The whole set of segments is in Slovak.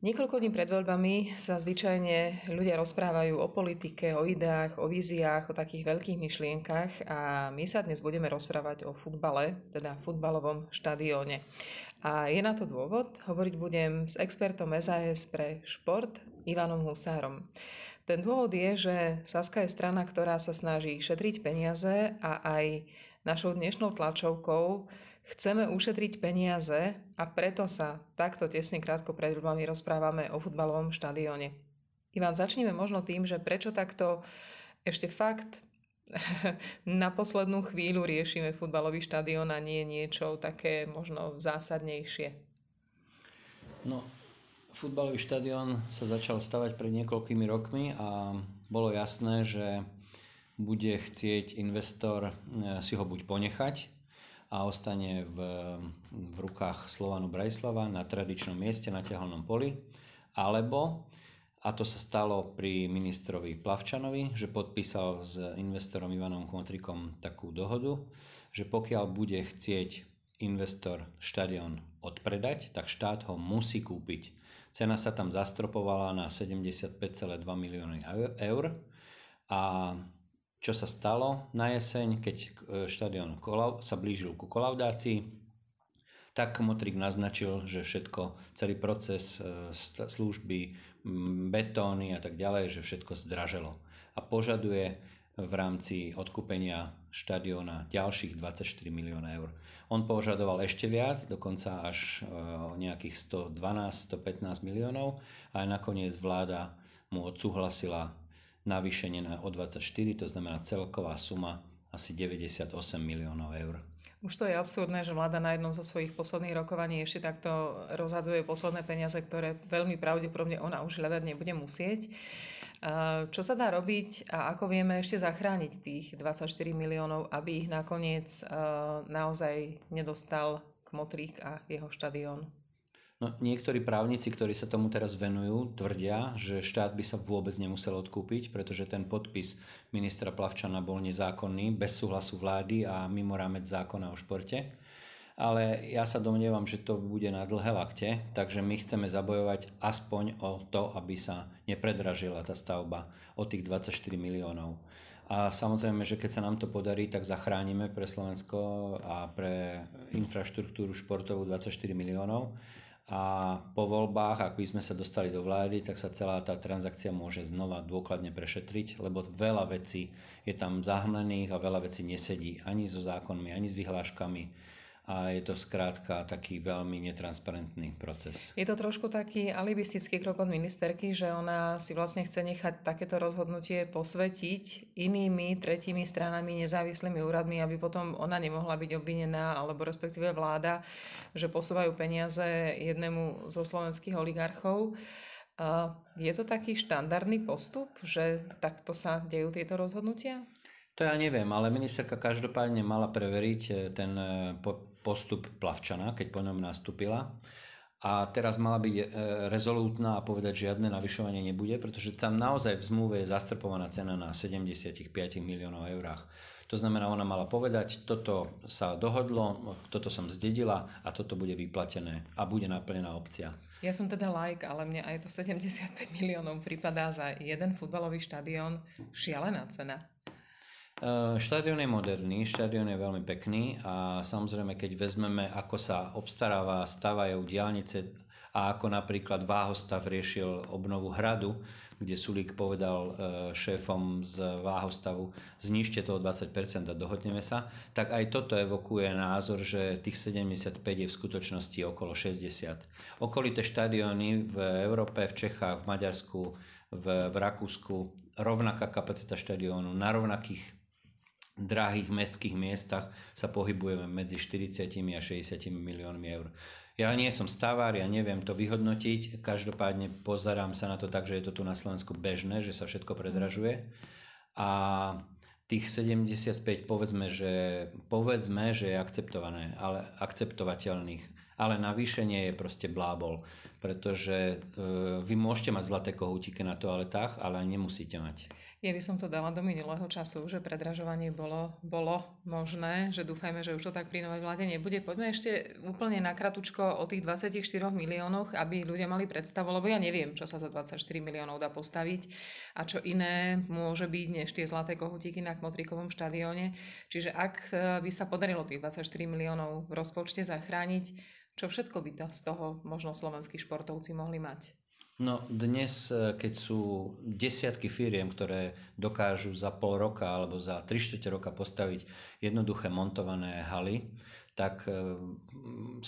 Niekoľko dní pred voľbami sa zvyčajne ľudia rozprávajú o politike, o ideách, o víziách, o takých veľkých myšlienkach a my sa dnes budeme rozprávať o futbale, teda futbalovom štadióne. A je na to dôvod, hovoriť budem s expertom SAS pre šport Ivanom Husárom. Ten dôvod je, že Saska je strana, ktorá sa snaží šetriť peniaze a aj našou dnešnou tlačovkou Chceme ušetriť peniaze a preto sa takto tesne krátko pred voľbami rozprávame o futbalovom štadióne. Ivan, začneme možno tým, že prečo takto ešte fakt na poslednú chvíľu riešime futbalový štadión a nie niečo také možno zásadnejšie. No, futbalový štadión sa začal stavať pred niekoľkými rokmi a bolo jasné, že bude chcieť investor eh, si ho buď ponechať, a ostane v, v rukách Slovanu Brajslava na tradičnom mieste na tehelnom poli, alebo, a to sa stalo pri ministrovi Plavčanovi, že podpísal s investorom Ivanom Chmotrikom takú dohodu, že pokiaľ bude chcieť investor štadión odpredať, tak štát ho musí kúpiť. Cena sa tam zastropovala na 75,2 milióny eur a čo sa stalo na jeseň, keď e, štadión sa blížil ku kolaudácii, tak Motrik naznačil, že všetko, celý proces e, služby, betóny a tak ďalej, že všetko zdraželo. A požaduje v rámci odkúpenia štadióna ďalších 24 miliónov eur. On požadoval ešte viac, dokonca až e, nejakých 112-115 miliónov a nakoniec vláda mu odsúhlasila navýšenie na o 24, to znamená celková suma asi 98 miliónov eur. Už to je absurdné, že vláda na jednom zo svojich posledných rokovaní ešte takto rozhadzuje posledné peniaze, ktoré veľmi pravdepodobne ona už hľadať nebude musieť. Čo sa dá robiť a ako vieme ešte zachrániť tých 24 miliónov, aby ich nakoniec naozaj nedostal Kmotrík a jeho štadión? No, niektorí právnici, ktorí sa tomu teraz venujú, tvrdia, že štát by sa vôbec nemusel odkúpiť, pretože ten podpis ministra Plavčana bol nezákonný, bez súhlasu vlády a mimo rámec zákona o športe. Ale ja sa domnievam, že to bude na dlhé lakte, takže my chceme zabojovať aspoň o to, aby sa nepredražila tá stavba o tých 24 miliónov. A samozrejme, že keď sa nám to podarí, tak zachránime pre Slovensko a pre infraštruktúru športovú 24 miliónov a po voľbách, ak by sme sa dostali do vlády, tak sa celá tá transakcia môže znova dôkladne prešetriť, lebo veľa vecí je tam zahmlených a veľa vecí nesedí ani so zákonmi, ani s vyhláškami a je to skrátka taký veľmi netransparentný proces. Je to trošku taký alibistický krok od ministerky, že ona si vlastne chce nechať takéto rozhodnutie posvetiť inými tretími stranami, nezávislými úradmi, aby potom ona nemohla byť obvinená, alebo respektíve vláda, že posúvajú peniaze jednému zo slovenských oligarchov. Je to taký štandardný postup, že takto sa dejú tieto rozhodnutia? To ja neviem, ale ministerka každopádne mala preveriť eh, ten eh, postup Plavčana, keď po ňom nastúpila. A teraz mala byť eh, rezolútna a povedať, že žiadne navyšovanie nebude, pretože tam naozaj v zmluve je zastrpovaná cena na 75 miliónov eurách. To znamená, ona mala povedať, toto sa dohodlo, toto som zdedila a toto bude vyplatené a bude naplnená opcia. Ja som teda like, ale mne aj to 75 miliónov pripadá za jeden futbalový štadión šialená cena. Eh, štadión je moderný, štadión je veľmi pekný a samozrejme, keď vezmeme, ako sa obstaráva, stavajú diálnice a ako napríklad Váhostav riešil obnovu hradu, kde Sulík povedal eh, šéfom z Váhostavu, znižte to o 20% a dohodneme sa, tak aj toto evokuje názor, že tých 75 je v skutočnosti okolo 60. Okolité štadióny v Európe, v Čechách, v Maďarsku, v, v Rakúsku, rovnaká kapacita štadiónu, na rovnakých drahých mestských miestach sa pohybujeme medzi 40 a 60 miliónmi eur. Ja nie som stavár, ja neviem to vyhodnotiť, každopádne pozerám sa na to tak, že je to tu na Slovensku bežné, že sa všetko predražuje a tých 75 povedzme, že, povedzme, že je akceptované, ale akceptovateľných ale navýšenie je proste blábol, pretože e, vy môžete mať zlaté kohútiky na toaletách, ale nemusíte mať. Ja by som to dala do minulého času, že predražovanie bolo, bolo možné, že dúfajme, že už to tak pri novej vláde nebude. Poďme ešte úplne na kratučko o tých 24 miliónoch, aby ľudia mali predstavu, lebo ja neviem, čo sa za 24 miliónov dá postaviť a čo iné môže byť než tie zlaté kohútiky na Kmotrikovom štadióne. Čiže ak e, by sa podarilo tých 24 miliónov v rozpočte zachrániť, čo všetko by to z toho možno slovenskí športovci mohli mať? No dnes, e, keď sú desiatky firiem, ktoré dokážu za pol roka alebo za 3 čtvrte roka postaviť jednoduché montované haly, tak 100%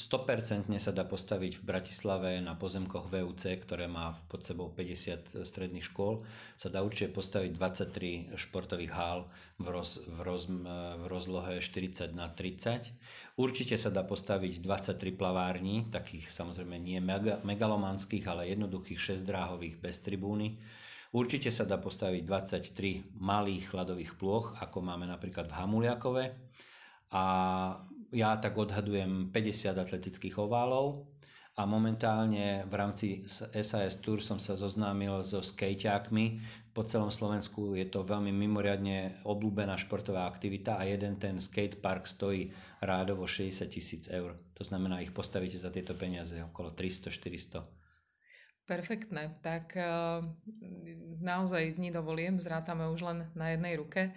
e, sa dá postaviť v Bratislave na pozemkoch VUC, ktoré má pod sebou 50 stredných škôl, sa dá určite postaviť 23 športových hál v, roz, v, roz, e, v rozlohe 40 na 30. Určite sa dá postaviť 23 plavární, takých samozrejme nie mega, megalomanských, ale jednoduchých 6 dráhových bez tribúny. Určite sa dá postaviť 23 malých ľadových plôch, ako máme napríklad v Hamuliakove. A ja tak odhadujem 50 atletických oválov a momentálne v rámci SAS Tour som sa zoznámil so skejťákmi. Po celom Slovensku je to veľmi mimoriadne obľúbená športová aktivita a jeden ten skatepark stojí rádovo 60 tisíc eur. To znamená, ich postavíte za tieto peniaze okolo 300-400. Perfektné. Tak eh, naozaj dní dovolím, zrátame už len na jednej ruke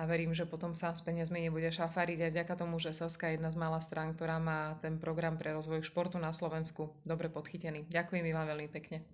a verím, že potom sa s peniazmi nebude šafariť aj vďaka tomu, že Saska je jedna z mála strán, ktorá má ten program pre rozvoj športu na Slovensku dobre podchytený. Ďakujem vám veľmi pekne.